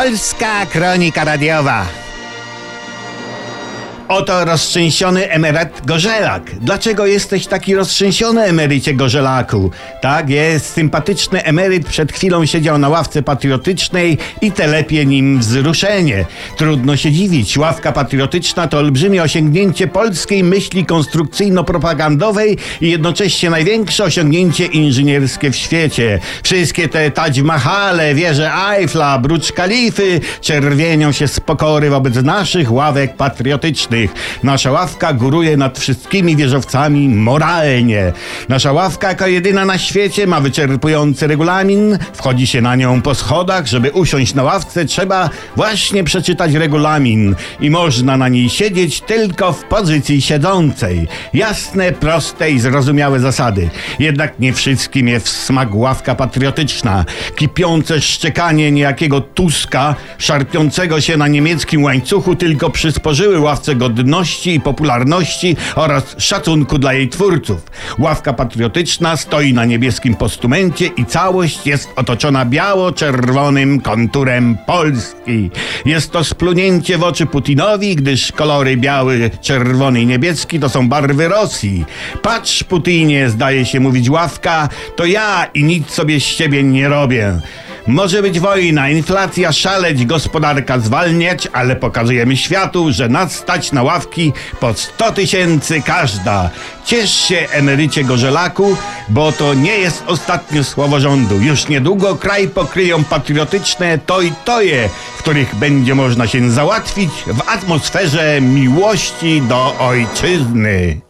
Polska Kronika Radiowa. Oto roztrzęsiony emeryt Gorzelak. Dlaczego jesteś taki roztrzęsiony, emerycie Gorzelaku? Tak jest, sympatyczny emeryt przed chwilą siedział na ławce patriotycznej i telepie nim wzruszenie. Trudno się dziwić, ławka patriotyczna to olbrzymie osiągnięcie polskiej myśli konstrukcyjno-propagandowej i jednocześnie największe osiągnięcie inżynierskie w świecie. Wszystkie te Taj Mahale, wieże Eiffla, Brucz Kalify czerwienią się z pokory wobec naszych ławek patriotycznych. Nasza ławka góruje nad wszystkimi wieżowcami moralnie. Nasza ławka jako jedyna na świecie ma wyczerpujący regulamin. Wchodzi się na nią po schodach. Żeby usiąść na ławce trzeba właśnie przeczytać regulamin i można na niej siedzieć tylko w pozycji siedzącej. Jasne, proste i zrozumiałe zasady. Jednak nie wszystkim jest w smak ławka patriotyczna. Kipiące szczekanie niejakiego Tuska, szarpiącego się na niemieckim łańcuchu tylko przysporzyły ławce godności i popularności oraz szacunku dla jej twórców. Ławka patriotyczna stoi na niebieskim postumencie i całość jest otoczona biało-czerwonym konturem Polski. Jest to splunięcie w oczy Putinowi, gdyż kolory biały, czerwony i niebieski to są barwy Rosji. Patrz, Putinie, zdaje się mówić ławka, to ja i nic sobie z ciebie nie robię. Może być wojna, inflacja szaleć, gospodarka zwalniać, ale pokazujemy światu, że nas stać na ławki po 100 tysięcy każda. Ciesz się, emerycie Gorzelaku, bo to nie jest ostatnie słowo rządu. Już niedługo kraj pokryją patriotyczne to i toje, w których będzie można się załatwić w atmosferze miłości do ojczyzny.